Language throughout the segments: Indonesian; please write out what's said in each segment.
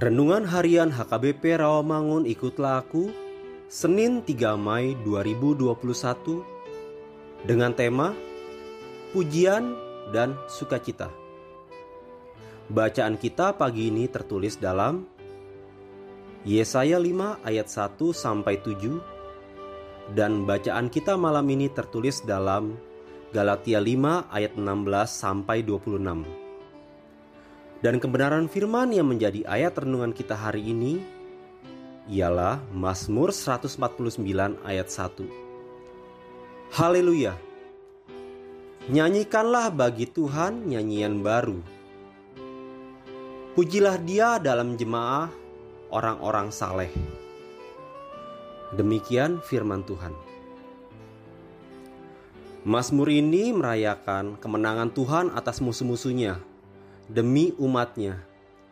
Renungan Harian HKBP Rawamangun Ikutlah Aku Senin 3 Mei 2021 Dengan tema Pujian dan Sukacita Bacaan kita pagi ini tertulis dalam Yesaya 5 ayat 1 sampai 7 dan bacaan kita malam ini tertulis dalam Galatia 5 ayat 16 sampai 26. Dan kebenaran firman yang menjadi ayat renungan kita hari ini ialah Mazmur 149 ayat 1. Haleluya. Nyanyikanlah bagi Tuhan nyanyian baru. Pujilah dia dalam jemaah orang-orang saleh. Demikian firman Tuhan. Mazmur ini merayakan kemenangan Tuhan atas musuh-musuhnya. Demi umatnya,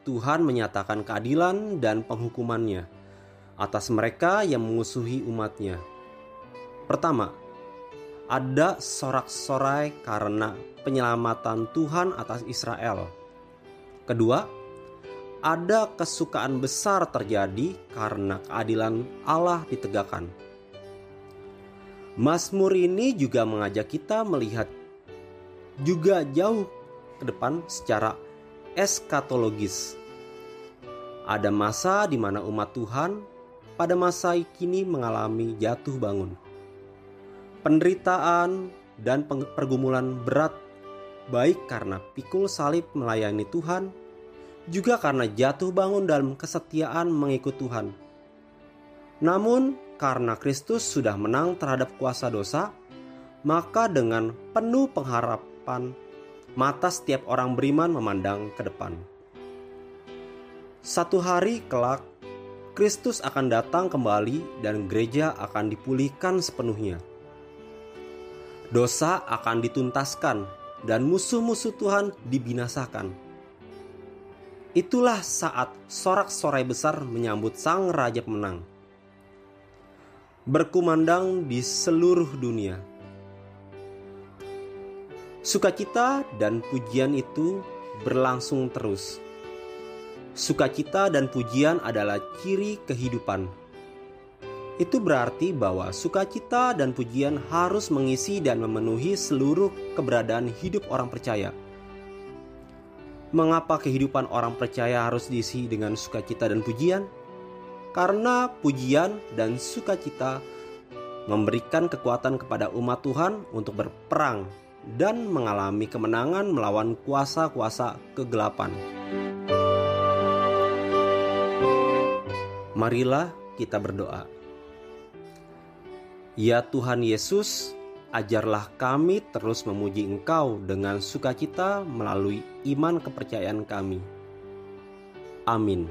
Tuhan menyatakan keadilan dan penghukumannya atas mereka yang mengusuhi umatnya. Pertama, ada sorak-sorai karena penyelamatan Tuhan atas Israel. Kedua, ada kesukaan besar terjadi karena keadilan Allah ditegakkan. Mazmur ini juga mengajak kita melihat juga jauh ke depan secara eskatologis. Ada masa di mana umat Tuhan pada masa kini mengalami jatuh bangun. Penderitaan dan pergumulan berat baik karena pikul salib melayani Tuhan, juga karena jatuh bangun dalam kesetiaan mengikut Tuhan. Namun karena Kristus sudah menang terhadap kuasa dosa, maka dengan penuh pengharapan mata setiap orang beriman memandang ke depan. Satu hari kelak, Kristus akan datang kembali dan gereja akan dipulihkan sepenuhnya. Dosa akan dituntaskan dan musuh-musuh Tuhan dibinasakan. Itulah saat sorak-sorai besar menyambut sang raja pemenang berkumandang di seluruh dunia. Sukacita dan pujian itu berlangsung terus. Sukacita dan pujian adalah ciri kehidupan. Itu berarti bahwa sukacita dan pujian harus mengisi dan memenuhi seluruh keberadaan hidup orang percaya. Mengapa kehidupan orang percaya harus diisi dengan sukacita dan pujian? karena pujian dan sukacita memberikan kekuatan kepada umat Tuhan untuk berperang dan mengalami kemenangan melawan kuasa-kuasa kegelapan. Marilah kita berdoa. Ya Tuhan Yesus, ajarlah kami terus memuji Engkau dengan sukacita melalui iman kepercayaan kami. Amin.